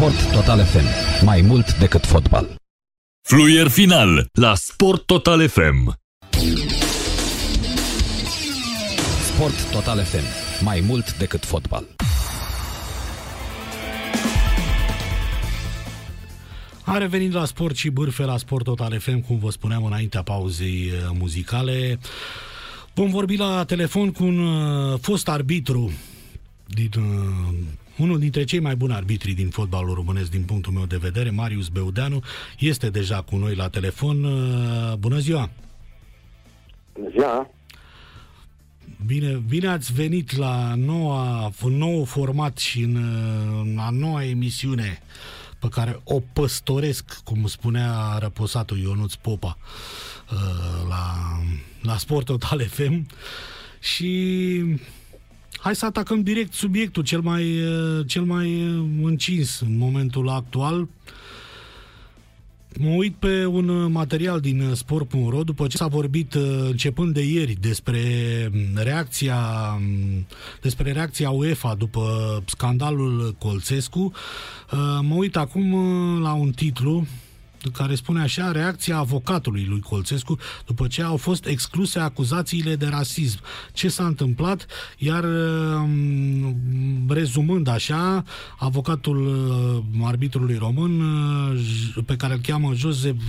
Sport Total FM. Mai mult decât fotbal. Fluier final la Sport Total FM. Sport Total FM. Mai mult decât fotbal. A revenit la sport și bârfe la Sport Total FM, cum vă spuneam înaintea pauzei uh, muzicale. Vom vorbi la telefon cu un uh, fost arbitru din, uh, unul dintre cei mai buni arbitri din fotbalul românesc din punctul meu de vedere, Marius Beudeanu, este deja cu noi la telefon. Uh, bună ziua! Bună ziua! Bine, bine ați venit la noua, un nou format și în, în a noua emisiune pe care o păstoresc, cum spunea răposatul Ionuț Popa uh, la, la Sport Total FM și hai să atacăm direct subiectul cel mai, uh, cel mai uh, încins în momentul actual. Mă uit pe un material din sport.ro după ce s-a vorbit începând de ieri despre reacția despre reacția UEFA după scandalul Colțescu. Mă uit acum la un titlu care spune așa, reacția avocatului lui Colțescu după ce au fost excluse acuzațiile de rasism. Ce s-a întâmplat? Iar um, rezumând așa, avocatul uh, arbitrului român uh, pe care îl cheamă Joseph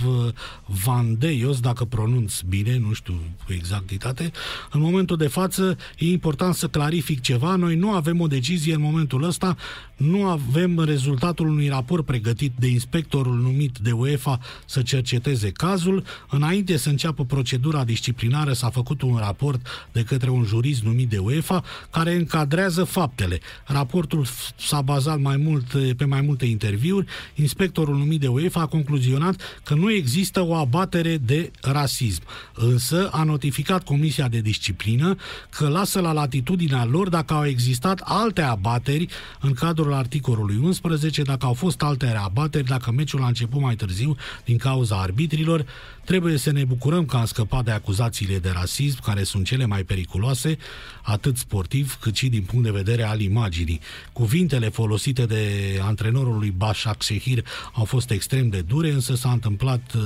Van Deios, dacă pronunț bine, nu știu cu exactitate, în momentul de față e important să clarific ceva. Noi nu avem o decizie în momentul ăsta, nu avem rezultatul unui raport pregătit de inspectorul numit de UEFA să cerceteze cazul. Înainte să înceapă procedura disciplinară s-a făcut un raport de către un jurist numit de UEFA care încadrează faptele. Raportul s-a bazat mai mult pe mai multe interviuri. Inspectorul numit de UEFA a concluzionat că nu există o abatere de rasism. Însă a notificat Comisia de Disciplină că lasă la latitudinea lor dacă au existat alte abateri în cadrul articolului 11, dacă au fost alte abateri, dacă meciul a început mai târziu din cauza arbitrilor, trebuie să ne bucurăm că am scăpat de acuzațiile de rasism, care sunt cele mai periculoase, atât sportiv cât și din punct de vedere al imaginii. Cuvintele folosite de antrenorul lui Bashak Shehir au fost extrem de dure, însă s-a întâmplat uh,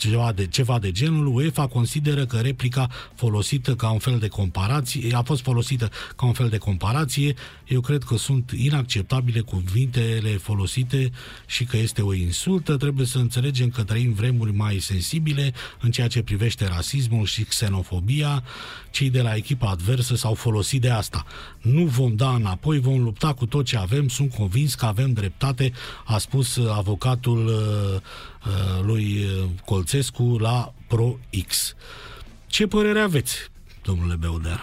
ceva de, ceva de genul, UEFA consideră că replica folosită ca un fel de comparație, a fost folosită ca un fel de comparație, eu cred că sunt inacceptabile cuvintele folosite și că este o insultă, trebuie să înțelegem că trăim vremuri mai sensibile în ceea ce privește rasismul și xenofobia, cei de la echipa adversă s-au folosit de asta. Nu vom da înapoi, vom lupta cu tot ce avem, sunt convins că avem dreptate, a spus avocatul uh, uh, lui Colțescu la Pro-X. Ce părere aveți, domnule Beuder?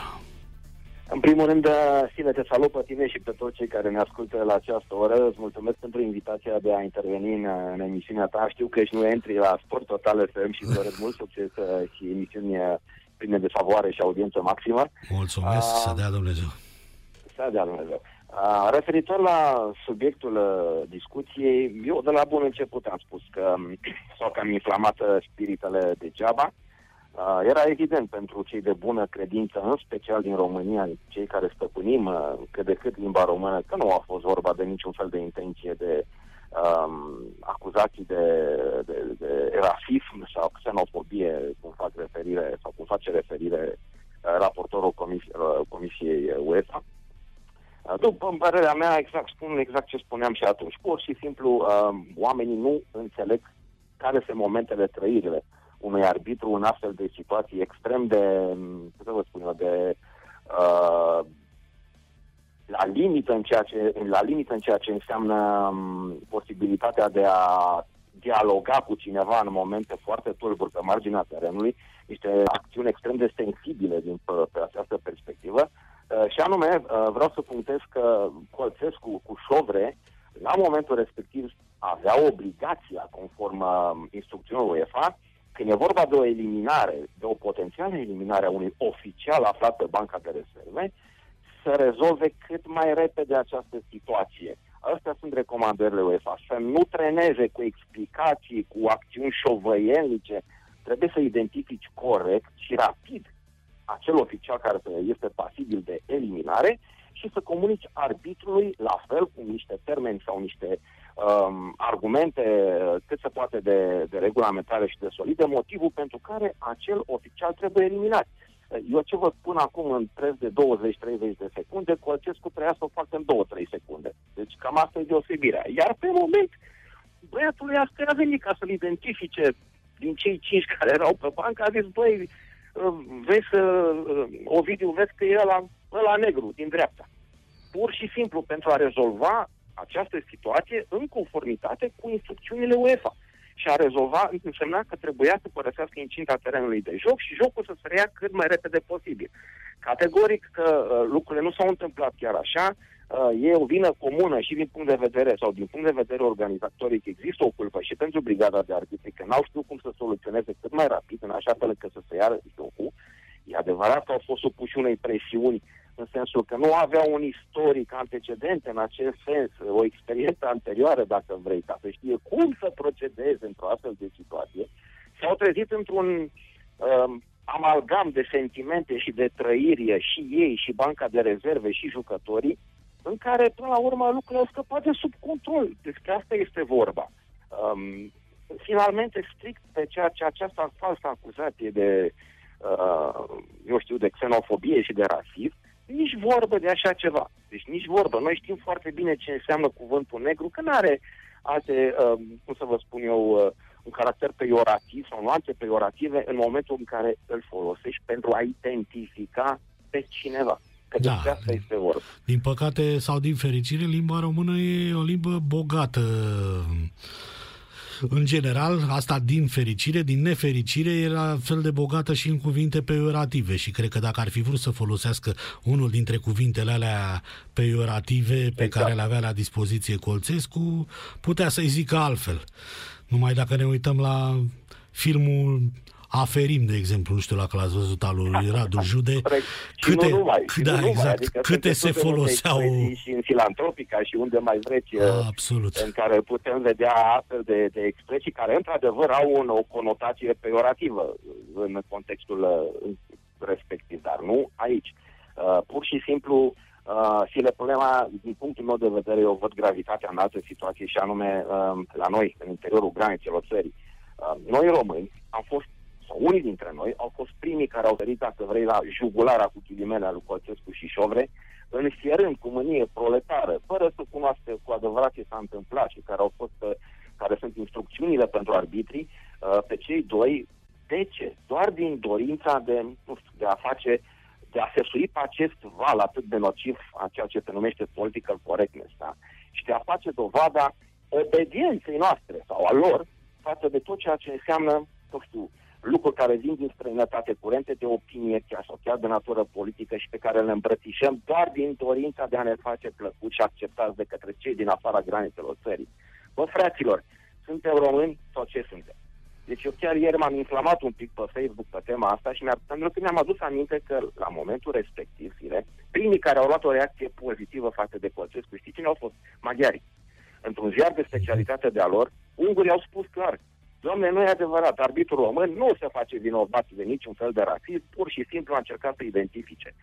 În primul rând, Sine, te salut pe tine și pe toți cei care ne ascultă la această oră. Îți mulțumesc pentru invitația de a interveni în, în emisiunea ta. Știu că ești nu entri la Sport Total FM și îți doresc mult succes uh, și emisiuni uh, pline de favoare și audiență maximă. Mulțumesc, uh, să dea Dumnezeu. Să dea Dumnezeu. Uh, referitor la subiectul uh, discuției, eu de la bun început am spus că um, s-au cam inflamat uh, spiritele degeaba. Uh, era evident pentru cei de bună credință, în special din România, cei care stăpânim uh, cât de cât limba română, că nu a fost vorba de niciun fel de intenție de um, acuzații de, de, de rasism sau xenofobie, cum fac referire sau cum face referire uh, raportorul comis- uh, Comisiei UEFA. Uh, după părerea mea, exact spun exact ce spuneam și atunci. Pur și simplu, uh, oamenii nu înțeleg care sunt momentele trăirile unui arbitru în astfel de situații extrem de, cum să vă spun eu, de uh, la limită în ceea ce, la limită în ceea ce înseamnă um, posibilitatea de a dialoga cu cineva în momente foarte tulburi pe marginea terenului, niște acțiuni extrem de sensibile din pe, pe această perspectivă. Uh, și anume, uh, vreau să punctez că Colțescu cu Șovre, la momentul respectiv, avea obligația, conform uh, instrucțiunilor UEFA, când e vorba de o eliminare, de o potențială eliminare a unui oficial aflat pe banca de reserve, să rezolve cât mai repede această situație. Astea sunt recomandările UEFA. Să nu treneze cu explicații, cu acțiuni șovăielnice. Trebuie să identifici corect și rapid acel oficial care este pasibil de eliminare și să comunici arbitrului la fel cu niște termeni sau niște um, argumente uh, cât se poate de, de regulamentare și de solide, motivul pentru care acel oficial trebuie eliminat. Uh, eu ce vă spun acum în preț de 20-30 de secunde, Colțescu treia să o facă în 2-3 secunde. Deci cam asta e deosebirea. Iar pe moment, băiatul ăsta a venit ca să-l identifice din cei cinci care erau pe bancă, a zis, băi, uh, vezi că, Ovidiu, vezi că e ăla, ăla negru din dreapta. Pur și simplu pentru a rezolva această situație în conformitate cu instrucțiunile UEFA. Și a rezolva însemna că trebuia să părăsească incinta terenului de joc și jocul să se reia cât mai repede posibil. Categoric că uh, lucrurile nu s-au întâmplat chiar așa, uh, e o vină comună și din punct de vedere sau din punct de vedere organizatoric există o culpă și pentru brigada de arbitri că n-au știut cum să soluționeze cât mai rapid, în așa fel încât să se iară jocul. E adevărat că au fost supuși unei presiuni în sensul că nu aveau un istoric antecedent în acest sens, o experiență anterioară, dacă vrei, ca să știe cum să procedeze într-o astfel de situație, s-au trezit într-un um, amalgam de sentimente și de trăiri și ei, și banca de rezerve, și jucătorii, în care, până la urmă, lucrurile au scăpat de sub control. Despre asta este vorba. Um, finalmente, strict pe ceea ce această falsă acuzație de, uh, eu știu, de xenofobie și de rasism, nici vorbă de așa ceva. Deci nici vorbă. Noi știm foarte bine ce înseamnă cuvântul negru, că nu are alte, uh, cum să vă spun eu, uh, un caracter peiorativ sau nuanțe peiorative în momentul în care îl folosești pentru a identifica pe cineva. Că da. asta este vorba. Din păcate sau din fericire, limba română e o limbă bogată în general, asta din fericire, din nefericire, era fel de bogată și în cuvinte peiorative și cred că dacă ar fi vrut să folosească unul dintre cuvintele alea peiorative pe exact. care le avea la dispoziție Colțescu, putea să-i zică altfel. Numai dacă ne uităm la filmul Aferim, de exemplu, nu știu dacă l-ați văzut al lui Radu Jude, câte, nu numai, da, nu exact, adică câte se foloseau... Și în filantropica și unde mai vreți, A, absolut. în care putem vedea astfel de, de expresii care, într-adevăr, au un, o conotație peorativă în contextul uh, respectiv, dar nu aici. Uh, pur și simplu, Uh, și le problema, din punctul meu de vedere, eu văd gravitatea în alte situații și anume uh, la noi, în interiorul granițelor țării. Uh, noi români am fost sau unii dintre noi, au fost primii care au venit, dacă vrei, la jugulara cu ghilimele lui Colțescu și Șovre, înfierând cu mânie proletară, fără să cunoască cu adevărat ce s-a întâmplat și care au fost, uh, care sunt instrucțiunile pentru arbitrii, uh, pe cei doi, de ce? Doar din dorința de, nu știu, de a face, de a se sui pe acest val atât de nociv a ceea ce se numește political correctness, da? Și de a face dovada obedienței noastre sau a lor față de tot ceea ce înseamnă, nu știu, lucruri care vin din străinătate, curente de opinie chiar sau chiar de natură politică și pe care le îmbrățișăm doar din dorința de a ne face plăcut și acceptați de către cei din afara granițelor țării. Bă, fraților, suntem români sau ce suntem? Deci eu chiar ieri m-am inflamat un pic pe Facebook pe tema asta și mi-a, pentru că mi-am adus aminte că la momentul respectiv, fire, primii care au luat o reacție pozitivă față de Colțescu, știți cine au fost? Maghiarii. Într-un ziar de specialitate de-a lor, ungurii au spus clar, Doamne, nu e adevărat, arbitrul român nu se face vinovat de niciun fel de rasism, pur și simplu a încercat să identifice.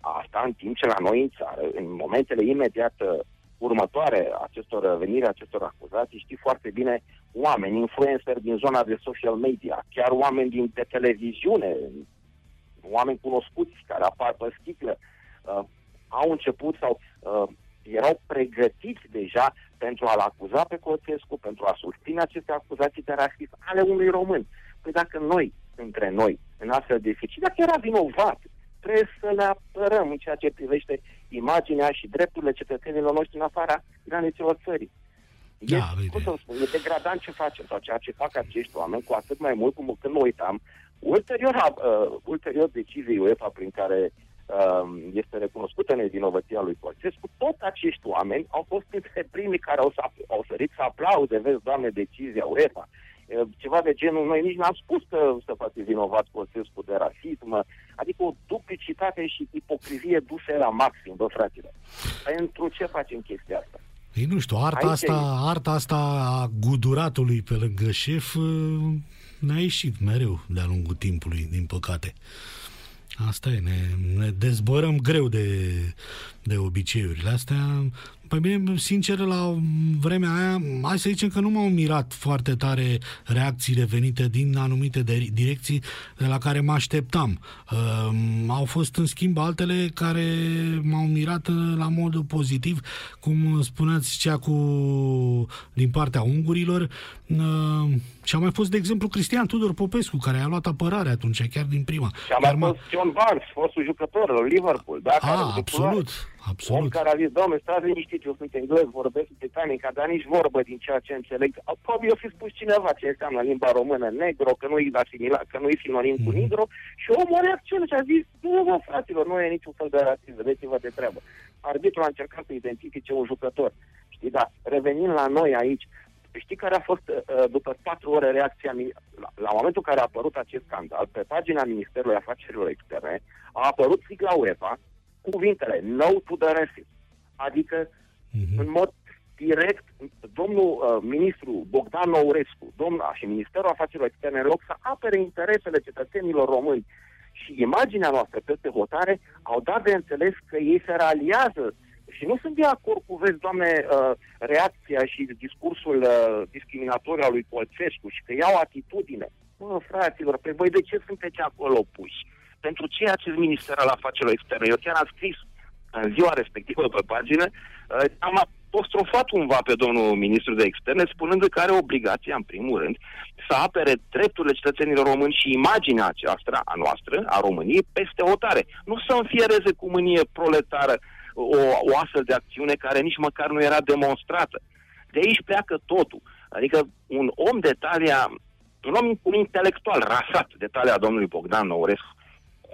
Asta în timp ce la noi în țară, în momentele imediat uh, următoare acestor venire acestor acuzații, știi foarte bine oameni, influencer din zona de social media, chiar oameni din de televiziune, oameni cunoscuți care apar pe sticlă, uh, au început sau uh, erau pregătiți deja pentru a-l acuza pe Coțescu, pentru a susține aceste acuzații de rasism ale unui român. Păi dacă noi, între noi, în astfel de situații, dacă era vinovat, trebuie să le apărăm în ceea ce privește imaginea și drepturile cetățenilor noștri în afara granițelor țării. Da, e, cum să spun, e degradant ce facem sau ceea ce fac acești oameni, cu atât mai mult cum când mă uitam, ulterior, uh, ulterior deciziei UEFA prin care Um, este recunoscută nevinovăția lui Colțescu, tot acești oameni au fost printre primii care au, au sărit să aplaude, vezi, doamne, decizia UEFA. Ceva de genul, noi nici n-am spus că să face vinovat Colțescu de rasism, adică o duplicitate și ipocrizie duse la maxim, bă, fratele. Pentru ce facem chestia asta? Ei, nu știu, arta asta, arta asta a guduratului pe lângă șef ne-a ieșit mereu de-a lungul timpului, din păcate. Asta e, ne, ne dezbărăm greu de, de obiceiurile astea. Păi bine, sincer, la vremea aia, hai să zicem că nu m-au mirat foarte tare reacțiile venite din anumite de- direcții de la care mă așteptam. Uh, au fost, în schimb, altele care m-au mirat uh, la modul pozitiv, cum spuneați cea cu din partea ungurilor. Uh, și a mai fost, de exemplu, Cristian Tudor Popescu, care a luat apărare atunci, chiar din prima. Și a Chiar mai m-a- fost John Barnes, fostul jucător al Liverpool. Da, care Ah, a absolut, Om absolut. care a zis, domnule, stați liniștiți, eu sunt englez, vorbesc britanic, dar nici vorbă din ceea ce înțeleg. Probabil o fi spus cineva ce înseamnă limba română negro, că nu e asimilat, că nu e sinonim Mhm. cu negro, și omul a reacționat și a zis, nu, bă, fraților, nu e niciun fel de rasism, vedeți-vă de treabă. Arbitrul a încercat să identifice un jucător. Știi, da, revenind la noi aici, știi care a fost uh, după patru ore reacția, mi- la, la momentul în care a apărut acest scandal, pe pagina Ministerului Afacerilor Externe, a apărut sigla UEFA, cuvintele no to the racism. Adică, Mhm. în mod direct, domnul uh, ministru Bogdan Nourescu, domnul și Ministerul Afacerilor Externe, în loc să apere interesele cetățenilor români și imaginea noastră peste hotare, au dat de înțeles că ei se raliază și nu sunt de acord cu, vezi, doamne, uh, reacția și discursul uh, discriminatoriu al lui Polțescu și că iau atitudine. Mă, fraților, pe voi de ce sunteți acolo puși? Pentru ce acest minister al afacerilor externe? Eu chiar am scris în ziua respectivă pe pagină, uh, am apostrofat cumva pe domnul ministru de externe, spunând că are obligația, în primul rând, să apere drepturile cetățenilor români și imaginea aceasta a noastră, a României, peste hotare. Nu să înfiereze cu mânie proletară o, o astfel de acțiune care nici măcar nu era demonstrată. De aici pleacă totul. Adică un om de talia, un om un intelectual rasat de talia domnului Bogdan Nourescu,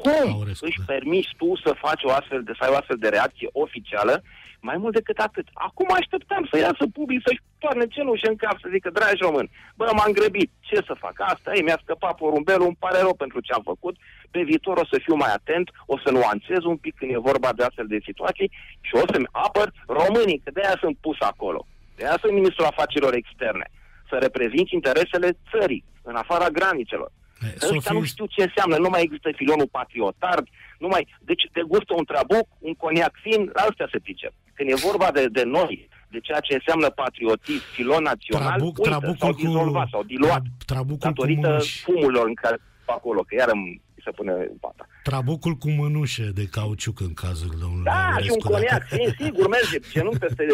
cum Aurescu, își da. permiți tu să faci o astfel de, să ai o astfel de reacție oficială mai mult decât atât. Acum așteptam să iasă public, să-și toarne cenușă în cap, să zică, dragi români, bă, m-am grăbit, ce să fac? Asta e, mi-a scăpat porumbelul, îmi pare rău pentru ce am făcut, pe viitor o să fiu mai atent, o să nuanțez un pic când e vorba de astfel de situații și o să-mi apăr românii, că de-aia sunt pus acolo. De-aia sunt ministrul afacerilor externe, să reprezinți interesele țării, în afara granițelor. Eh, Ăștia Sofie- nu știu ce înseamnă, nu mai există filonul patriotar, nu mai... Deci te gustă un trabuc, un coniac fin, la astea se pricep. Când e vorba de, de noi, de ceea ce înseamnă patriotism, filon național, Trabuc- uită, trabucul s-au cu- dizolvat, s-au diluat, tra- trabucul cu datorită mânuși. fumurilor în care acolo, că iar îmi se pune pata. Trabucul cu mânușe de cauciuc în cazul domnului Da, și un Aurescu, coniac, dacă- sim, sigur, merge, genunchi peste,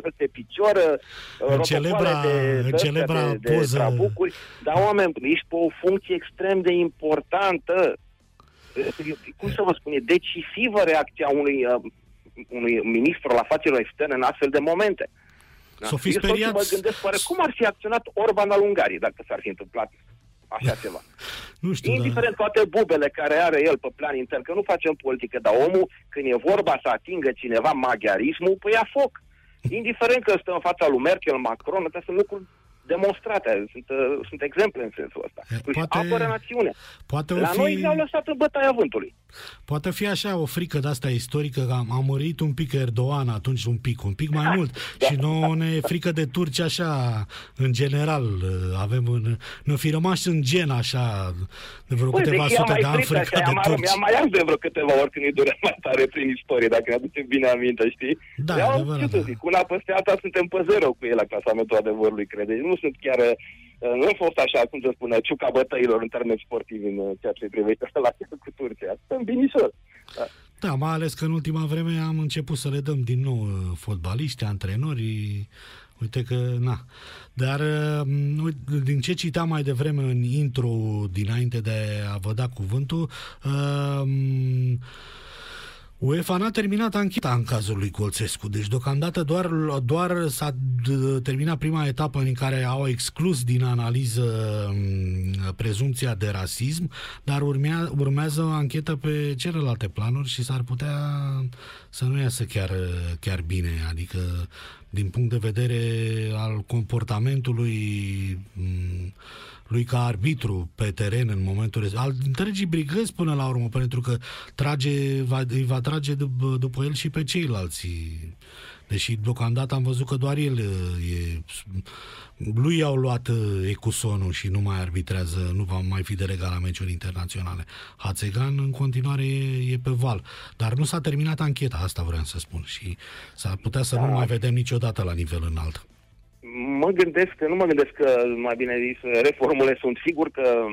peste picior, În celebra- în celebra de, de poză- trabucuri, dar oameni, ești pe o funcție extrem de importantă. Cum să vă spun, e decisivă reacția unui, uh, unui ministru al afacerilor externe în astfel de momente. Da? S-o fi Eu tot speriat. mă gândesc, oare cum ar fi acționat Orban al Ungariei dacă s-ar fi întâmplat așa ceva? Nu știu, dar... Indiferent toate bubele care are el pe plan intern, că nu facem politică, dar omul, când e vorba să atingă cineva maghiarismul, păi ia foc. Indiferent că stă în fața lui Merkel, Macron, astea sunt lucruri demonstrate, sunt, uh, sunt exemple în sensul ăsta. E, Își poate- apără națiunea. Poate o La fi... noi ne-au lăsat în bătaia vântului. Poate fi așa o frică de asta istorică, că am, am mărit un pic Erdogan atunci, un pic, un pic mai mult. Da. Și nouă ne e frică de turci așa, în general. Avem în, ne fi rămas în gen așa, de vreo Păi, câteva deci i-am sute mai de ani frică, frică așa, de i-am, turci. i-am mai ars de vreo câteva ori când îi durea mai tare prin istorie, dacă ne aducem bine aminte, știi? Da, Eu, adevărat, ce să da. zic, una peste alta suntem pe zero cu el la clasamentul adevărului, crede. Nu sunt chiar, uh, nu am fost așa, cum se spune, ciuca bătăilor în termeni sportivi în uh, ceea ce privește relația cu Turcia. Sunt binișor. Da. Da, mai ales că în ultima vreme am început să le dăm din nou uh, fotbaliști, antrenori, uite că, na. Dar uh, uite, din ce citam mai devreme în intro, dinainte de a vă da cuvântul, uh, UEFA n-a terminat ancheta în cazul lui Colțescu, deci deocamdată doar, doar s-a d- terminat prima etapă în care au exclus din analiză m, prezumția de rasism, dar urmea, urmează o anchetă pe celelalte planuri și s-ar putea să nu iasă chiar, chiar bine, adică din punct de vedere al comportamentului m, lui ca arbitru pe teren în momentul res- al întregii brigăzi până la urmă, pentru că trage, va, îi va trage dup- după el și pe ceilalți Deși deocamdată am văzut că doar el e... Lui i-au luat ecusonul și nu mai arbitrează, nu va mai fi delegat la meciuri internaționale. Hațegan în continuare e, e pe val. Dar nu s-a terminat ancheta, asta vreau să spun. Și s-ar putea să da. nu mai vedem niciodată la nivel înalt. Mă gândesc că, nu mă gândesc că, mai bine zis, reformule sunt sigur că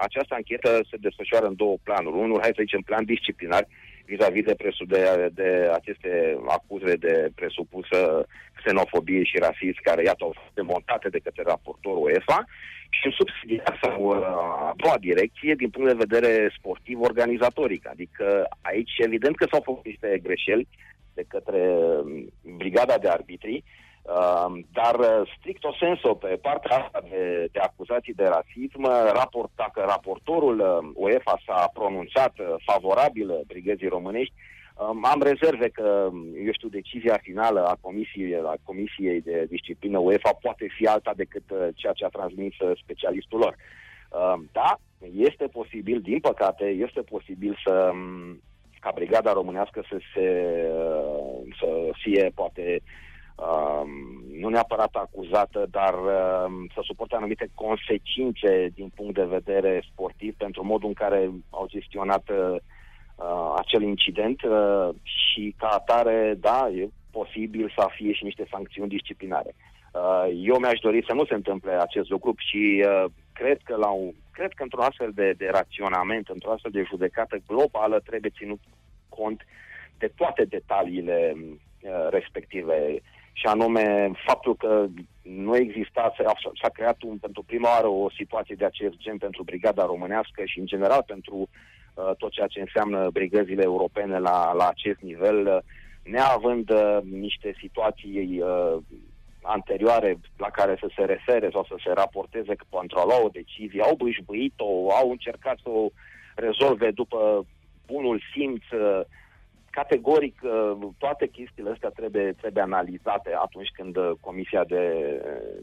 această anchetă se desfășoară în două planuri. Unul, hai să zicem, plan disciplinar, vis-a-vis de, presu, de, de aceste acuze de presupusă xenofobie și rasism care, iată, au fost demontate de către raportorul UEFA și în subsidiar sau uh, a doua direcție din punct de vedere sportiv organizatoric. Adică aici evident că s-au făcut niște greșeli de către um, brigada de arbitri, uh, dar uh, strict o senso pe partea asta de, de acuzații de rasism, raport, dacă raportorul UEFA s-a pronunțat favorabil brigăzii românești, am rezerve că, eu știu, decizia finală a Comisiei, a Comisiei de Disciplină UEFA poate fi alta decât uh, ceea ce a transmis uh, specialistul lor. Da, este posibil, din păcate, este posibil să um, ca brigada românească să se uh, să fie poate um, nu neapărat acuzată, dar um, să suporte anumite consecințe din punct de vedere sportiv pentru modul în care au gestionat uh, uh, acel incident uh, și ca atare, da, e posibil să fie și niște sancțiuni disciplinare. Uh, eu mi-aș dori să nu se întâmple acest lucru și uh, cred că la un, cred că într-un astfel de, de raționament, într-o astfel de judecată globală trebuie ținut cont de toate detaliile uh, respective și anume faptul că nu exista, s-a creat un, pentru prima oară o situație de acest gen pentru brigada românească și în general pentru Uh, tot ceea ce înseamnă brigăzile europene la, la acest nivel, uh, neavând uh, niște situații anterioare la care să se refere sau să se raporteze că pentru a lua o decizie au bâșbâit-o, au încercat să o rezolve după bunul simț, categoric toate chestiile astea trebuie, trebuie analizate atunci când Comisia de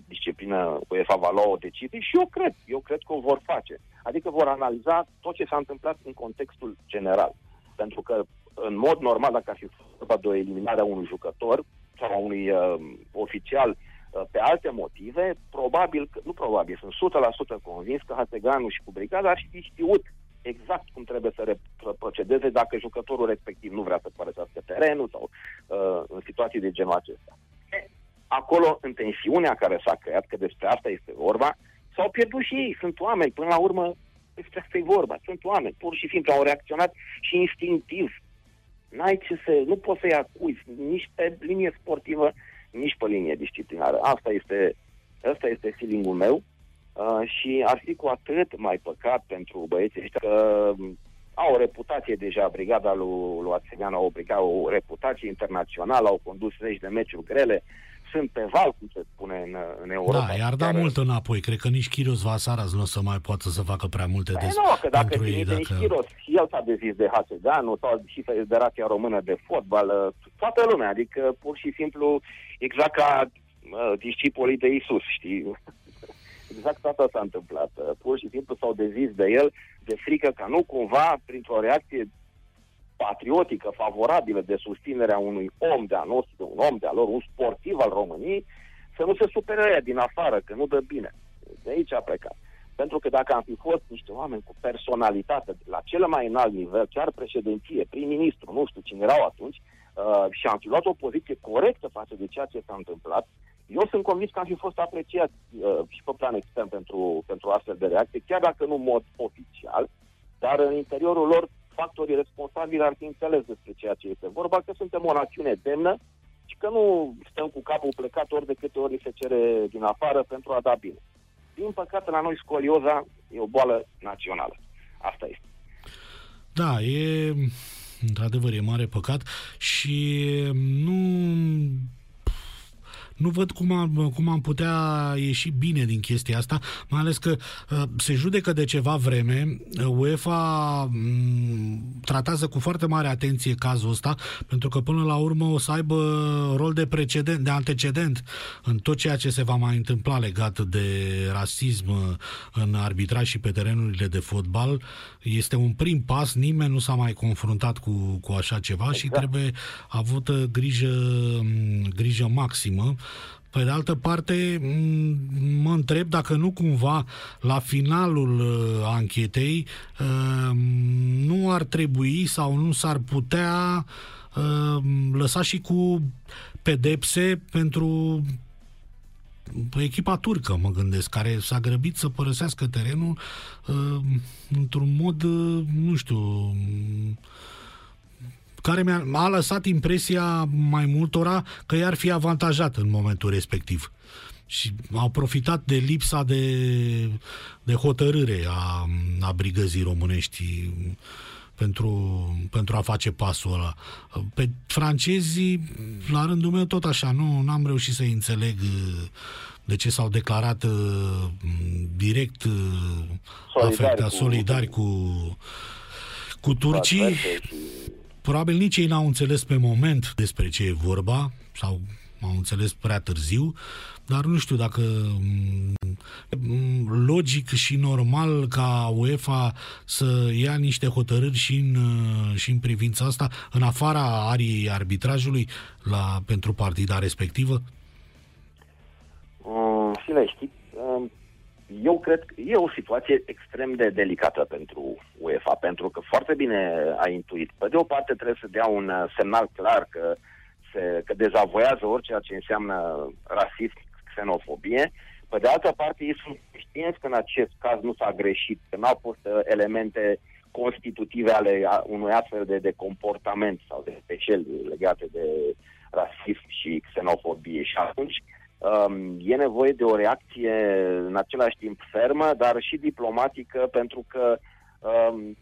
Disciplină UEFA va lua o decizie și eu cred, eu cred că o vor face. Adică vor analiza tot ce s-a întâmplat în contextul general. Pentru că, în mod normal, dacă ar fi vorba de o eliminare a unui jucător sau a unui uh, oficial uh, pe alte motive, probabil, nu probabil, sunt 100% convins că Hateganu și cu brigada ar fi știut exact cum trebuie să procedeze dacă jucătorul respectiv nu vrea să părăsească terenul sau uh, în situații de genul acesta. Acolo, în tensiunea care s-a creat, că despre asta este vorba, S-au pierdut și ei, sunt oameni, până la urmă despre asta e vorba, sunt oameni, pur și simplu au reacționat și instinctiv. N-ai ce să, nu poți să-i acuzi nici pe linie sportivă, nici pe linie disciplinară. Asta este, asta este feeling-ul meu uh, și ar fi cu atât mai păcat pentru băieții ăștia că au o reputație deja, brigada lui, lui Ațegan au o, o reputație internațională, au condus zeci de meciuri grele, sunt pe val, cum se spune în, în Europa. Da, iar da care... mult înapoi. Cred că nici Chirios Vasaras nu o să mai poată să facă prea multe păi des nu, că dacă pentru ei. Dacă... Nici Chirios, și el s-a dezis de Hațeganu sau și Federația Română de Fotbal, ă, toată lumea, adică pur și simplu exact ca uh, discipolii de Isus, știi? Exact asta s-a întâmplat. Pur și simplu s-au dezis de el de frică ca nu cumva, printr-o reacție patriotică, favorabilă de susținerea unui om de-a nostru, un om de-a lor, un sportiv al României, să nu se supere aia din afară, că nu dă bine. De aici a plecat. Pentru că dacă am fi fost niște oameni cu personalitate la cel mai înalt nivel, chiar președinție, prim-ministru, nu știu cine erau atunci, uh, și am fi luat o poziție corectă față de ceea ce s-a întâmplat, eu sunt convins că am fi fost apreciat uh, și pe plan extern pentru, pentru astfel de reacție, chiar dacă nu în mod oficial, dar în interiorul lor factorii responsabili ar fi înțeles despre ceea ce este vorba, că suntem o națiune demnă și că nu stăm cu capul plecat ori de câte ori se cere din afară pentru a da bine. Din păcate, la noi scolioza e o boală națională. Asta este. Da, e într-adevăr e mare păcat și nu nu văd cum am, cum am putea ieși bine din chestia asta, mai ales că uh, se judecă de ceva vreme. UEFA mm, tratează cu foarte mare atenție cazul ăsta, pentru că până la urmă o să aibă rol de precedent, de antecedent în tot ceea ce se va mai întâmpla legat de rasism în arbitraj și pe terenurile de fotbal. Este un prim pas, nimeni nu s-a mai confruntat cu, cu așa ceva exact. și trebuie avută grijă, grijă maximă. Pe de altă parte, mă întreb dacă nu cumva la finalul uh, anchetei uh, nu ar trebui sau nu s-ar putea uh, lăsa și cu pedepse pentru echipa turcă, mă gândesc, care s-a grăbit să părăsească terenul într-un mod, nu știu, care mi-a a lăsat impresia mai multora că i-ar fi avantajat în momentul respectiv. Și au profitat de lipsa de, de hotărâre a, a brigăzii românești pentru, pentru a face pasul ăla. Pe francezii, la rândul meu, tot așa, nu am reușit să înțeleg de ce s-au declarat direct solidari, afecta, cu, solidari cu, cu turcii. Probabil nici ei n-au înțeles pe moment despre ce e vorba, sau au înțeles prea târziu, dar nu știu dacă mm, logic și normal ca UEFA să ia niște hotărâri și în, și în privința asta, în afara ariei arbitrajului la, pentru partida respectivă? Mm, și le știi, mm, eu cred că e o situație extrem de delicată pentru UEFA, pentru că foarte bine a intuit. Pe de o parte trebuie să dea un uh, semnal clar că, se, că dezavoiază orice ce înseamnă rasism, xenofobie. Pe de altă parte, ei sunt știenți că în acest caz nu s-a greșit, că n-au fost uh, elemente constitutive ale unui astfel de, de comportament sau de special legate de rasism și xenofobie. Și atunci um, e nevoie de o reacție în același timp fermă, dar și diplomatică, pentru că um,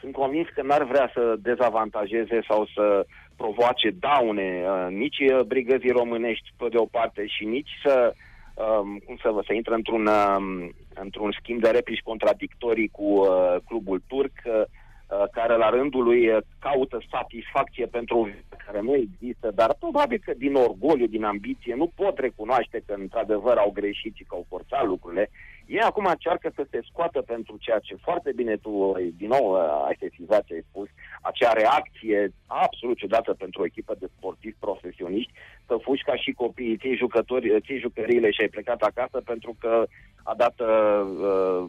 sunt convins că n-ar vrea să dezavantajeze sau să provoace daune uh, nici uh, brigăzii românești pe de o parte și nici să um, cum să vă, să intră într-un, um, într-un schimb de replici contradictorii cu uh, clubul turc. Uh, Uh, care la rândul lui uh, caută satisfacție pentru o care nu există, dar probabil că din orgoliu, din ambiție, nu pot recunoaște că într-adevăr au greșit și că au forțat lucrurile. Ei acum încearcă să se scoată pentru ceea ce foarte bine tu, uh, din nou, ai sesizat ce ai spus, acea reacție absolut ciudată pentru o echipă de sportivi profesioniști, să fugi ca și copiii, ții, jucători, ții jucăriile și ai plecat acasă pentru că a dat uh,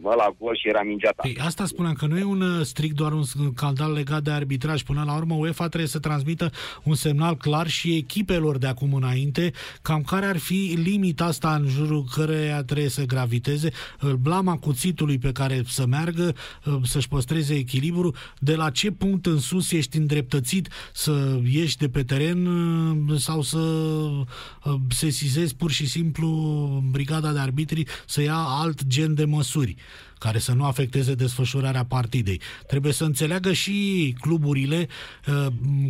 ăla gol și era mingea ta. Păi asta spuneam, că nu e un strict doar un scandal legat de arbitraj. Până la urmă, UEFA trebuie să transmită un semnal clar și echipelor de acum înainte, cam care ar fi limita asta în jurul căreia trebuie să graviteze, blama cuțitului pe care să meargă, să-și păstreze echilibru, de la ce punct în sus ești îndreptățit să ieși de pe teren sau să sesizezi pur și simplu brigada de arbitri să ia alt gen de măsuri care să nu afecteze desfășurarea partidei. Trebuie să înțeleagă și cluburile uh,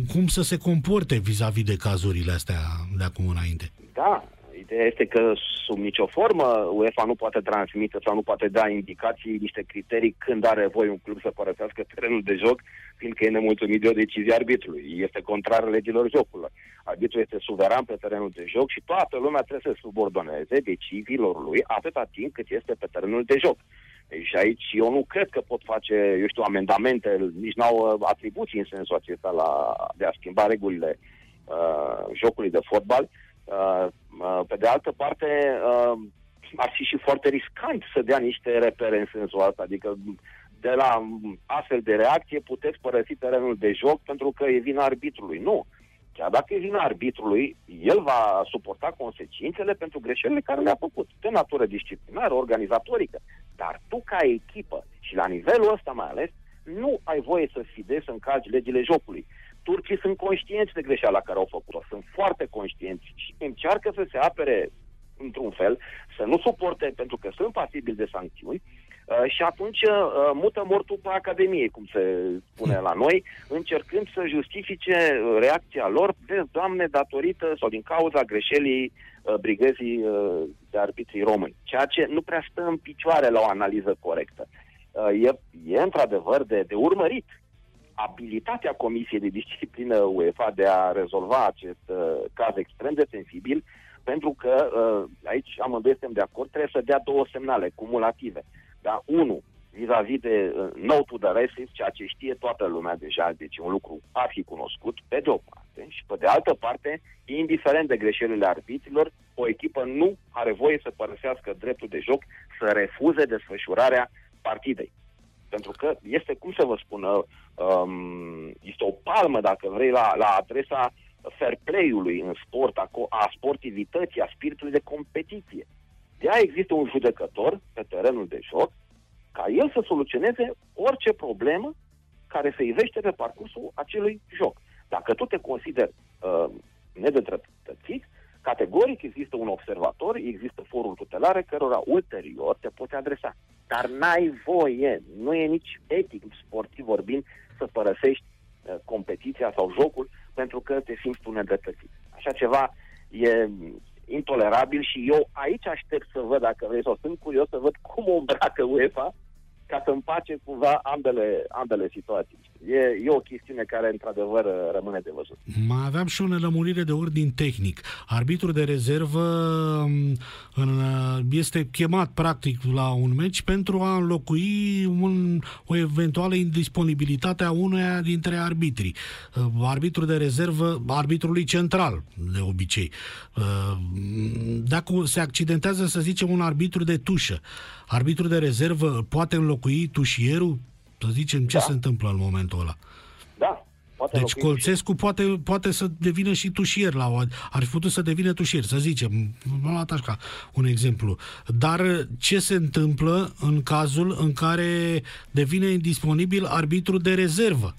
cum să se comporte vis-a-vis de cazurile astea de acum înainte. Da, Ideea este că sub nicio formă UEFA nu poate transmite sau nu poate da indicații, niște criterii când are voie un club să părăsească terenul de joc, fiindcă e nemulțumit de o decizie arbitrului. Este contrar legilor jocului. Arbitrul este suveran pe terenul de joc și toată lumea trebuie să subordoneze deciziilor lui atâta timp cât este pe terenul de joc. Deci aici eu nu cred că pot face, eu știu, amendamente, nici n-au uh, atribuții în sensul acesta la, de a schimba regulile uh, jocului de fotbal. Uh, uh, pe de altă parte, uh, ar fi și foarte riscant să dea niște repere în sensul ăsta, adică de la astfel de reacție puteți părăsi terenul de joc pentru că e vina arbitrului. Nu. Chiar dacă e vina arbitrului, el va suporta consecințele pentru greșelile care le-a făcut, de natură disciplinară, organizatorică. Dar tu, ca echipă, și la nivelul ăsta mai ales, nu ai voie să fidezi să încalci legile jocului. Turcii sunt conștienți de greșeala care au făcut-o, sunt foarte conștienți și încearcă să se apere într-un fel, să nu suporte, pentru că sunt pasibili de sancțiuni, uh, și atunci uh, mută mortul pe Academie, cum se spune la noi, încercând să justifice uh, reacția lor, de doamne, datorită sau din cauza greșelii brigăzii de arbitrii români, ceea ce nu prea stă în picioare la o analiză corectă. E, e într-adevăr de, de urmărit abilitatea Comisiei de Disciplină UEFA de a rezolva acest uh, caz extrem de sensibil, pentru că uh, aici amândoi suntem de acord, trebuie să dea două semnale cumulative. Da? Unu, vis-a-vis de uh, no to the races, ceea ce știe toată lumea deja, deci un lucru ar fi cunoscut, pe de o parte. parte, și pe de altă parte, indiferent de greșelile arbitrilor, o echipă nu are voie să părăsească dreptul de joc, să refuze desfășurarea partidei. Pentru că este, cum să vă spun, um, este o palmă, dacă vrei, la, la adresa fair play-ului în sport, a, a sportivității, a spiritului de competiție. De aia există un judecător pe terenul de joc ca el să soluționeze orice problemă care se ivește pe parcursul acelui joc. Dacă tu te consideri uh, nedreptățit, categoric există un observator, există forul tutelare cărora ulterior te poți adresa. Dar n-ai voie, nu e nici etic sportiv vorbind, să părăsești uh, competiția sau jocul pentru că te simți tu nedreptățit. Așa ceva e intolerabil și eu aici aștept să văd, dacă vrei, sau sunt curios să văd cum o îmbracă UEFA ca să împace cumva ambele, ambele situații. E, e o chestiune care, într-adevăr, rămâne de văzut. Mai aveam și o nelămurire de ordin tehnic. Arbitrul de rezervă în, este chemat, practic, la un meci pentru a înlocui un, o eventuală indisponibilitate a unuia dintre arbitrii. Arbitrul de rezervă, arbitrului central, de obicei. Dacă se accidentează, să zicem, un arbitru de tușă, arbitrul de rezervă poate înlocui tușierul? Să zicem ce da. se întâmplă în momentul ăla. Da. Poate deci Colțescu și... poate, poate să devină și tușier la o, ar fi putut să devină tușier, să zicem, am luat așa un exemplu. Dar ce se întâmplă în cazul în care devine indisponibil arbitru de rezervă?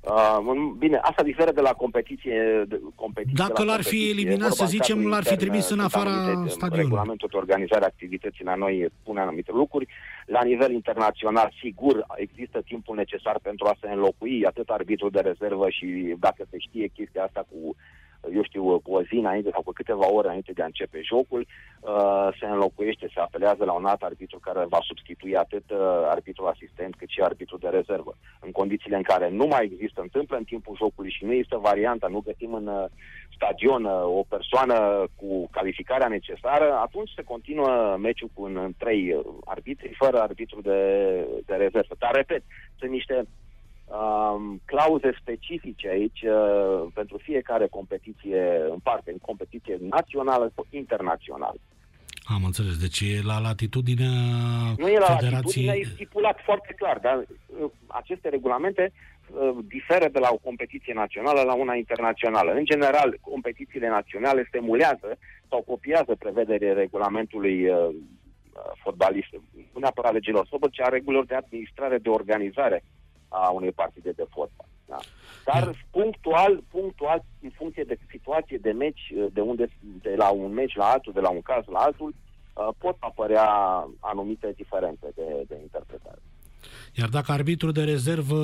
Uh, bine, asta diferă de la competiție. De, competiție Dacă l-ar fi eliminat, să zicem, l-ar fi trimis în afara stadionului. Regulamentul de organizare a activității la noi pune anumite lucruri. La nivel internațional, sigur, există timpul necesar pentru a se înlocui atât arbitrul de rezervă și dacă se știe chestia asta cu eu știu, cu o zi înainte sau cu câteva ore înainte de a începe jocul, uh, se înlocuiește, se apelează la un alt arbitru care va substitui atât uh, arbitrul asistent cât și arbitrul de rezervă. În condițiile în care nu mai există, întâmplă în timpul jocului și nu există varianta, nu găsim în uh, stadion o persoană cu calificarea necesară, atunci se continuă meciul cu în, în trei arbitri, fără arbitru de, de rezervă. Dar, repet, sunt niște um, clauze specifice aici uh, pentru fiecare competiție în parte, în competiție națională sau internațională. Am înțeles. Deci e la latitudinea Nu e la latitudinea, e stipulat foarte clar, dar uh, aceste regulamente uh, diferă de la o competiție națională la una internațională. În general, competițiile naționale stimulează sau copiază prevederile regulamentului uh, fotbalist, nu neapărat legilor sobă, ci a regulilor de administrare, de organizare a unei partide de fotbal. Da. Dar punctual, punctual, în funcție de situație, de meci, de unde, de la un meci la altul, de la un caz la altul, uh, pot apărea anumite diferențe de, de interpretare. Iar dacă arbitrul de rezervă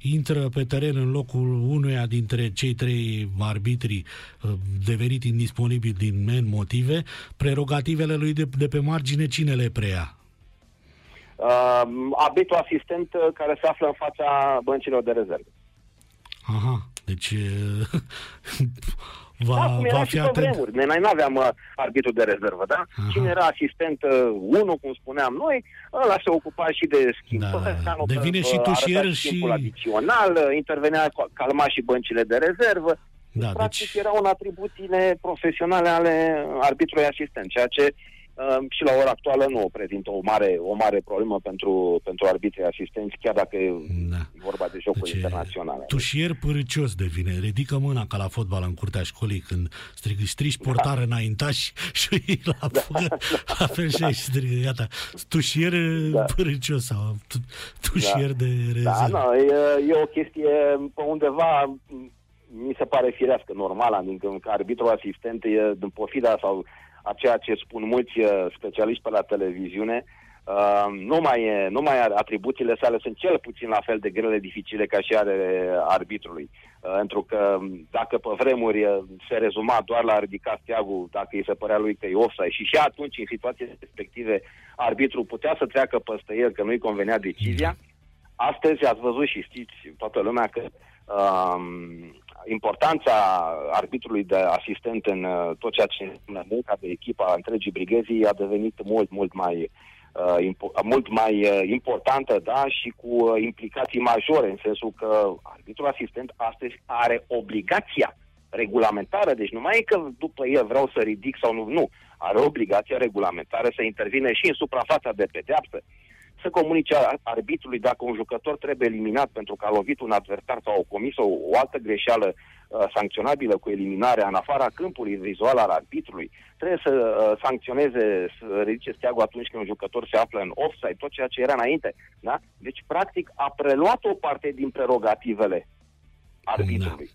intră pe teren în locul unuia dintre cei trei arbitri uh, devenit indisponibil din men motive, prerogativele lui de, de pe margine cine le preia? Uh, arbitru asistent uh, care se află în fața băncilor de rezervă. Aha, deci uh, va, da, cum era va fi și pe vremuri. Noi nu aveam uh, arbitru de rezervă, da? Aha. Cine era asistent 1, uh, cum spuneam noi, ăla se ocupa și de schimb. Da, da. Devine și tușier și... adițional, intervenea, calma și băncile de rezervă. Da, Practic deci... erau în atribuțiile profesionale ale arbitrului asistent, ceea ce Ehm, și la ora actuală nu o prezintă o mare, o mare problemă pentru, pentru arbitrii asistenți, chiar dacă da. e vorba de jocuri deci, internaționale. Tușier părâcios devine, ridică mâna ca la fotbal în curtea școlii când strig, strici portar da. înaintași și la, da, fugă, da. la fel și aici strigă, iată, tușier da. părâcios sau tușier da. de rezervă. Da, nu, e, e o chestie pe undeva mi se pare firească, normal, adică arbitrul asistent e din pofida sau a ceea ce spun mulți uh, specialiști pe la televiziune, Uh, nu, mai e, nu mai are atribuțiile sale sunt cel puțin la fel de grele, dificile ca și ale arbitrului. Uh, pentru că um, dacă pe vremuri uh, se rezuma doar la a ridica steagul, dacă îi se părea lui că e offside și și atunci, în situații respective, arbitrul putea să treacă peste el că nu-i convenea decizia, astăzi ați văzut și știți toată lumea că um, importanța arbitrului de asistent în uh, tot ceea ce înseamnă munca de echipa întregii brighezii a devenit mult, mult mai uh, impo- mult mai uh, importantă, da, și cu uh, implicații majore, în sensul că arbitrul asistent astăzi are obligația regulamentară, deci nu mai e că după el vreau să ridic sau nu, nu, are obligația regulamentară să intervine și în suprafața de pedeapsă, să comunice arbitrului dacă un jucător trebuie eliminat pentru că a lovit un adversar sau a comis o, o altă greșeală uh, sancționabilă cu eliminarea în afara câmpului vizual al arbitrului. Trebuie să uh, sancționeze, să ridice steagul atunci când un jucător se află în offside, tot ceea ce era înainte. Da? Deci, practic, a preluat o parte din prerogativele arbitrului.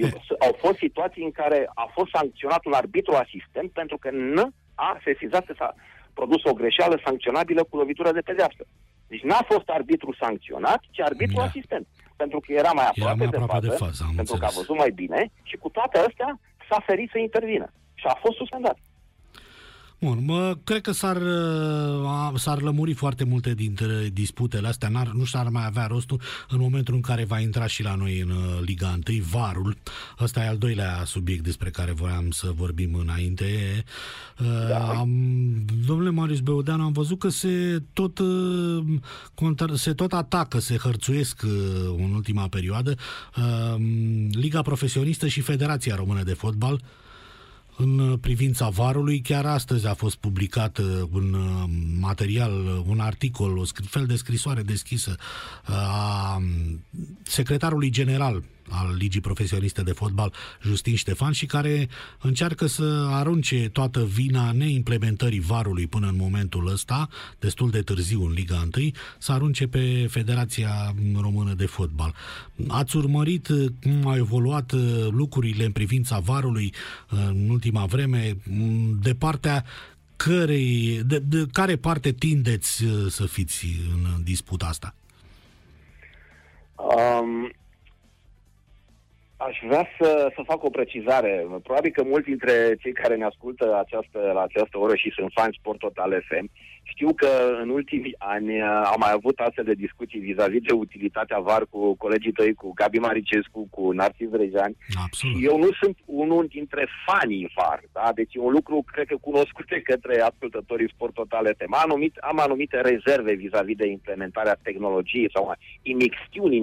Da. Au fost situații în care a fost sancționat un arbitru asistent pentru că nu a sesizat să produs o greșeală sancționabilă cu lovitură de pedeapsă. Deci n-a fost arbitru sancționat, ci arbitru da. asistent. Pentru că era mai aproape, era mai aproape de, fază, de fază, pentru înțeles. că a văzut mai bine și cu toate astea s-a ferit să intervină. Și a fost suspendat. Bun, mă, cred că s-ar, uh, s-ar lămuri foarte multe dintre disputele astea, N-ar, nu și-ar mai avea rostul în momentul în care va intra și la noi în uh, Liga 1, varul. Ăsta e al doilea subiect despre care voiam să vorbim înainte. Uh, da. Am, domnule Marius Beudeanu, am văzut că se tot, se tot atacă, se hărțuiesc în ultima perioadă Liga Profesionistă și Federația Română de Fotbal în privința varului. Chiar astăzi a fost publicat uh, un uh, material, uh, un articol, o fel de scrisoare deschisă a um, secretarului general al Ligii Profesioniste de Fotbal, Justin Ștefan, și care încearcă să arunce toată vina neimplementării varului până în momentul ăsta, destul de târziu în Liga 1, să arunce pe Federația Română de Fotbal. Ați urmărit cum au evoluat lucrurile în privința varului în ultima vreme, de partea cărei, de, de care parte tindeți să fiți în disputa asta? Um, Aș vrea să, să fac o precizare. Probabil că mulți dintre cei care ne ascultă această, la această oră și sunt fani Sport Total FM știu că în ultimii ani uh, am mai avut astfel de discuții vis-a-vis de utilitatea VAR cu colegii tăi, cu Gabi Maricescu, cu Narcis Vrejani. Absolut. Și eu nu sunt unul dintre fanii VAR. Da? Deci e un lucru, cred că cunoscut de către ascultătorii Sport Total FM. Am, anumit, am anumite rezerve vis-a-vis de implementarea tehnologiei sau a imixtiunii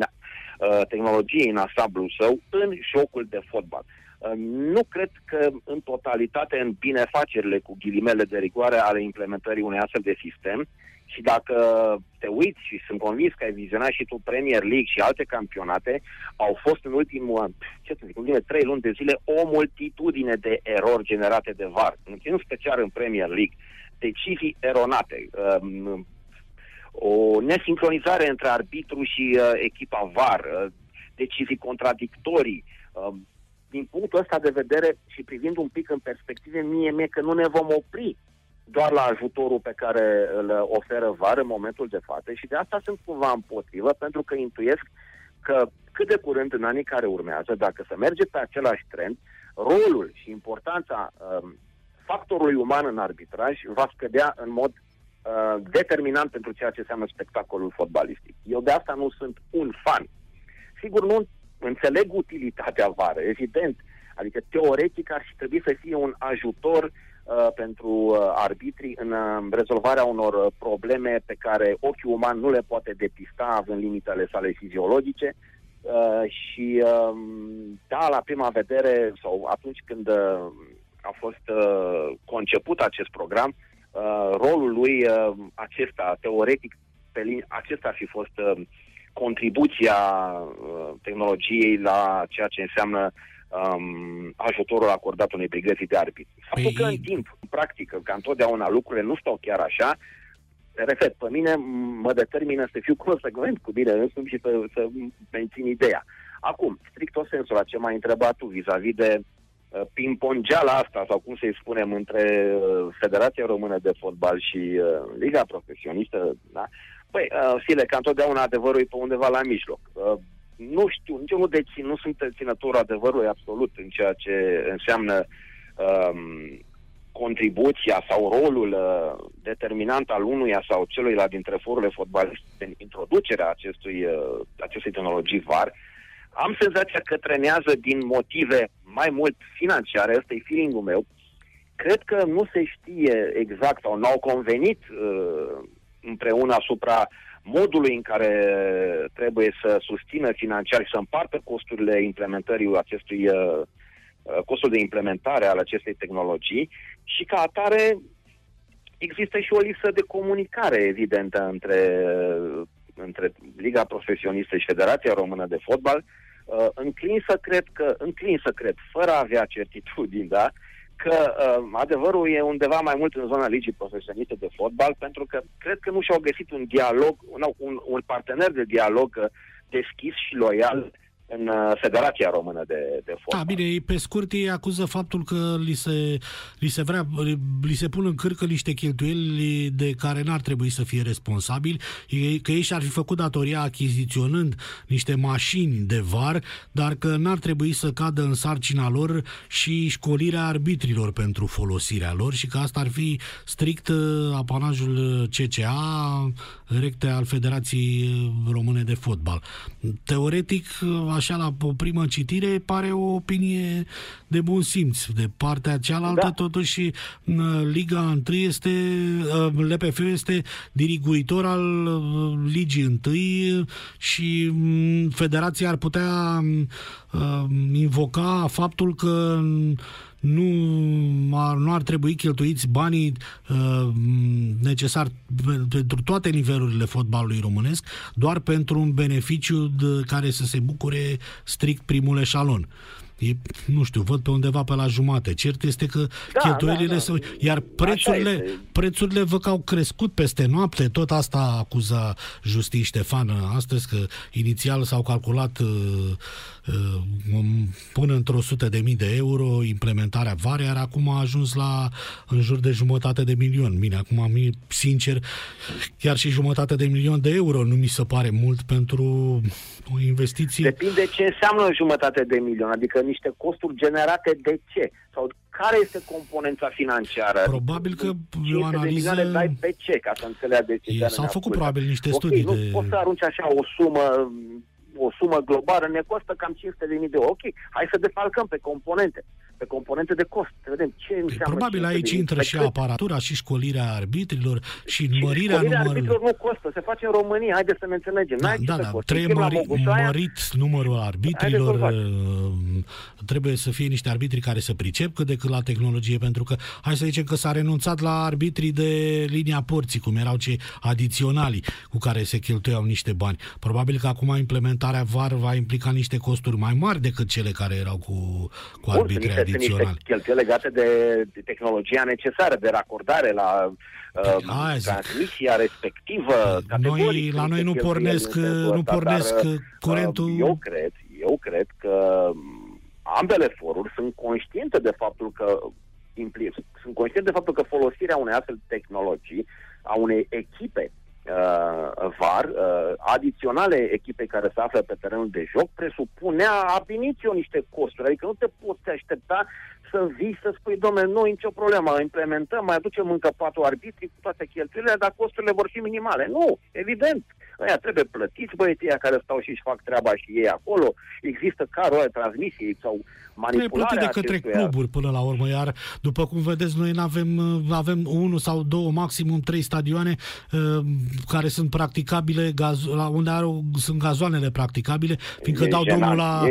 Uh, tehnologiei în asamblu său în jocul de fotbal. Uh, nu cred că în totalitate în binefacerile cu ghilimele de rigoare ale implementării unui astfel de sistem și dacă te uiți și sunt convins că ai vizionat și tu Premier League și alte campionate, au fost în ultimul, ce să zic, în ultimele trei luni de zile o multitudine de erori generate de VAR, în special în Premier League, decizii eronate, um, o nesincronizare între arbitru și uh, echipa VAR, uh, decizii contradictorii. Uh, din punctul ăsta de vedere și privind un pic în perspective, mie mie că nu ne vom opri doar la ajutorul pe care îl oferă VAR în momentul de față și de asta sunt cumva împotrivă, pentru că intuiesc că cât de curând în anii care urmează, dacă se merge pe același trend, rolul și importanța um, factorului uman în arbitraj va scădea în mod uh, determinant pentru ceea ce înseamnă spectacolul fotbalistic. Eu de asta nu sunt un fan. Sigur, nu înțeleg utilitatea vară, evident. Adică, teoretic, ar trebui să fie un ajutor uh, pentru uh, arbitrii în uh, rezolvarea unor uh, probleme pe care ochiul uman nu le poate depista, având limitele sale fiziologice. Uh, și, uh, da, la prima vedere, sau atunci când uh, a fost uh, conceput acest program, uh, uh, rolul lui uh, acesta, teoretic, pe lin- acesta ar fi fost uh, contribuția uh, tehnologiei la ceea ce înseamnă um, ajutorul acordat unei brigăzi de arbitri. Faptul că în timp, în practică, ca întotdeauna lucrurile nu stau chiar așa, repet, pe mine mă determină să fiu consecvent cu bine însumi și să, să mențin ideea. Acum, strict o sensul la ce m-ai întrebat tu vis-a-vis de Uh, pingpongeala asta, sau cum să-i spunem, între uh, Federația Română de Fotbal și uh, Liga Profesionistă, da? Păi, Sile, ca întotdeauna adevărul e pe undeva la mijloc. Nu știu, nici eu nu, dețin, nu sunt ținătorul adevărului absolut în ceea ce înseamnă um, contribuția sau rolul uh, determinant al unuia sau celuilalt dintre forurile fotbaliste în introducerea acestui, uh, acestei tehnologii VAR, am senzația că trenează din motive mai mult financiare, ăsta e feeling-ul meu, cred că nu se știe exact sau n-au convenit uh, împreună asupra modului în care trebuie să susțină financiar și să împartă costurile implementării acestui uh, uh, costul de implementare al acestei tehnologii și ca atare există și o lipsă de comunicare evidentă între, între Liga Profesionistă și Federația Română de Fotbal. Uh, înclin să cred că, înclin să cred, fără a avea certitudini, da, că uh, adevărul e undeva mai mult în zona ligii profesioniste de fotbal, pentru că cred că nu și-au găsit un dialog, un, un, un partener de dialog uh, deschis și loial în uh, Federația Română de, de Fotbal. Da, bine, pe scurt ei acuză faptul că li se, li se, vrea, li se pun în cârcă niște cheltuieli de care n-ar trebui să fie responsabili, că ei și-ar fi făcut datoria achiziționând niște mașini de var, dar că n-ar trebui să cadă în sarcina lor și școlirea arbitrilor pentru folosirea lor și că asta ar fi strict uh, apanajul CCA, recte al Federației Române de Fotbal. Teoretic, așa la o primă citire, pare o opinie de bun simț. De partea cealaltă, da. totuși, Liga 1 este, LPF este diriguitor al Ligii 1 și Federația ar putea invoca faptul că nu ar, nu ar trebui cheltuiți banii uh, necesari pentru toate nivelurile fotbalului românesc, doar pentru un beneficiu de care să se bucure strict primul eșalon. E, nu știu, văd pe undeva pe la jumate. Cert este că da, cheltuielile da, da. Sau, iar prețurile, prețurile văd că au crescut peste noapte. Tot asta acuza Justin Ștefan astăzi, că inițial s-au calculat uh, uh, până într-o sută de mii de euro implementarea varei, iar acum a ajuns la în jur de jumătate de milion. Bine, acum, sincer, chiar și jumătate de milion de euro nu mi se pare mult pentru o investiție. Depinde ce înseamnă jumătate de milion, adică niște costuri generate de ce? Sau care este componența financiară? Probabil că e o analiză... De dai pe ce, ca să înțeleagă de ce. S-au făcut probabil niște okay, studii nu de... poți să arunci așa o sumă o sumă globală ne costă cam 500.000 de euro. Ok, hai să defalcăm pe componente pe componente de cost. Să vedem ce păi înseamnă... Probabil aici intră și cât. aparatura și școlirea arbitrilor și mărirea numărului... arbitrilor nu costă, se face în România, haideți să ne înțelegem. Da, da, da, trebuie mări, mărit numărul arbitrilor, uh, trebuie să fie niște arbitri care să pricep cât de cât la tehnologie, pentru că hai să zicem că s-a renunțat la arbitrii de linia porții, cum erau cei adiționali cu care se cheltuiau niște bani. Probabil că acum implementarea VAR va implica niște costuri mai mari decât cele care erau cu, cu arbitrii sunt niște cheltuieli legate de, de tehnologia necesară, de racordare la uh, transmisia respectivă. Noi, la noi nu pornesc, nu pornesc dar, uh, curentul... Eu cred, eu cred că ambele foruri sunt conștiente de faptul că sunt conștiente de faptul că folosirea unei astfel de tehnologii, a unei echipe uh, VAR, uh, adiționale echipei care se află pe terenul de joc, presupunea ab initio niște costuri. Adică nu te poți aștepta să vii să spui, domnule, nu nicio problemă, implementăm, mai aducem încă patru arbitri cu toate cheltuielile, dar costurile vor fi minimale. Nu, evident. Aia trebuie plătiți băieții care stau și își fac treaba și ei acolo. Există carul de transmisie sau manipularea de către acestuia. cluburi până la urmă, iar după cum vedeți, noi avem, avem unul sau două, maximum trei stadioane uh, care sunt practicabile, gaz, la unde are, sunt gazoanele practicabile, fiindcă e dau jenant, drumul la,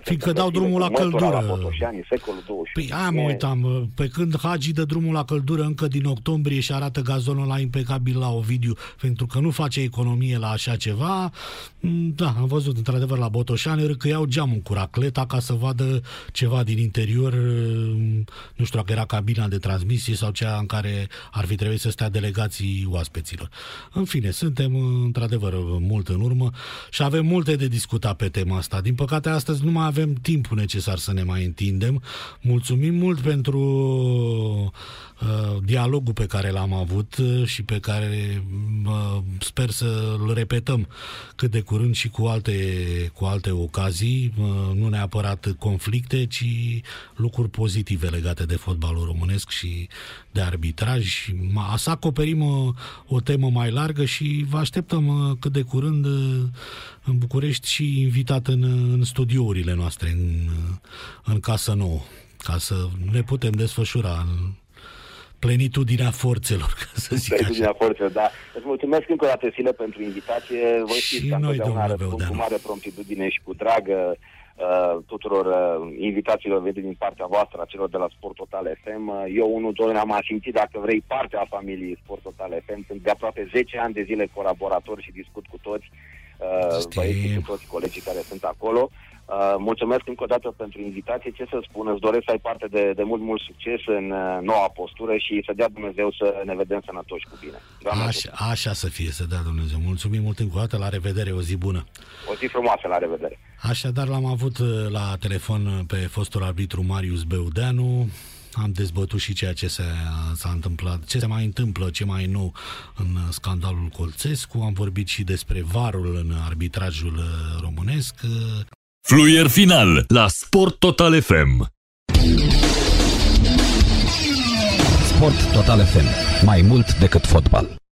fiindcă dau drumul la căldură. La Botoșani, secolul 21. Păi aia mă uitam, pe când Hagi dă drumul la căldură încă din octombrie și arată gazonul la impecabil la Ovidiu, pentru că nu face economie la așa ceva, mm, da, am văzut într-adevăr la Botoșani, că iau geamul cu racleta ca să vadă ceva din interior, mm, nu știu dacă era cabina de transmisie sau cea în care ar fi trebuit să stea delegații oaspeților. În fine, suntem într-adevăr mult în urmă și avem multe de discutat pe tema asta. Din păcate, astăzi nu mai avem timpul necesar să ne mai întindem. Mulțumim mult pentru uh, dialogul pe care l-am avut și pe care uh, sper să-l repetăm cât de curând și cu alte, cu alte ocazii, uh, nu neapărat conflicte, ci lucruri pozitive legate de fotbalul românesc și de arbitraj. Să acoperim o, o temă mai largă și vă așteptăm uh, cât de curând uh, în București și invitat în, în studiourile noastre, în, în Casă Nouă, ca să ne putem desfășura în, plenitudinea forțelor, ca să zic plenitudinea așa. forțelor, da. Îți mulțumesc încă o dată, Sile, pentru invitație. Voi știți că noi, răspund cu mare promptitudine și cu dragă uh, tuturor uh, invitațiilor venite din partea voastră, a celor de la Sport Total FM. Uh, eu, unul, doi, am asimțit, dacă vrei, partea a familiei Sport Total FM. Sunt de aproape 10 ani de zile colaborator și discut cu toți uh, băieții, cu toți colegii care sunt acolo. Uh, mulțumesc încă o dată pentru invitație. Ce să spun, îți doresc să ai parte de, de mult, mult succes în uh, noua postură și să dea Dumnezeu să ne vedem sănătoși cu bine. așa, așa să fie, să dea Dumnezeu. Mulțumim mult încă o dată, la revedere, o zi bună. O zi frumoasă, la revedere. Așadar, l-am avut uh, la telefon pe fostul arbitru Marius Beudeanu am dezbătut și ceea ce s-a întâmplat, ce se mai întâmplă, ce mai nou în scandalul Colțescu, am vorbit și despre varul în arbitrajul românesc. Fluier final la Sport Total FM. Sport Total FM. Mai mult decât fotbal.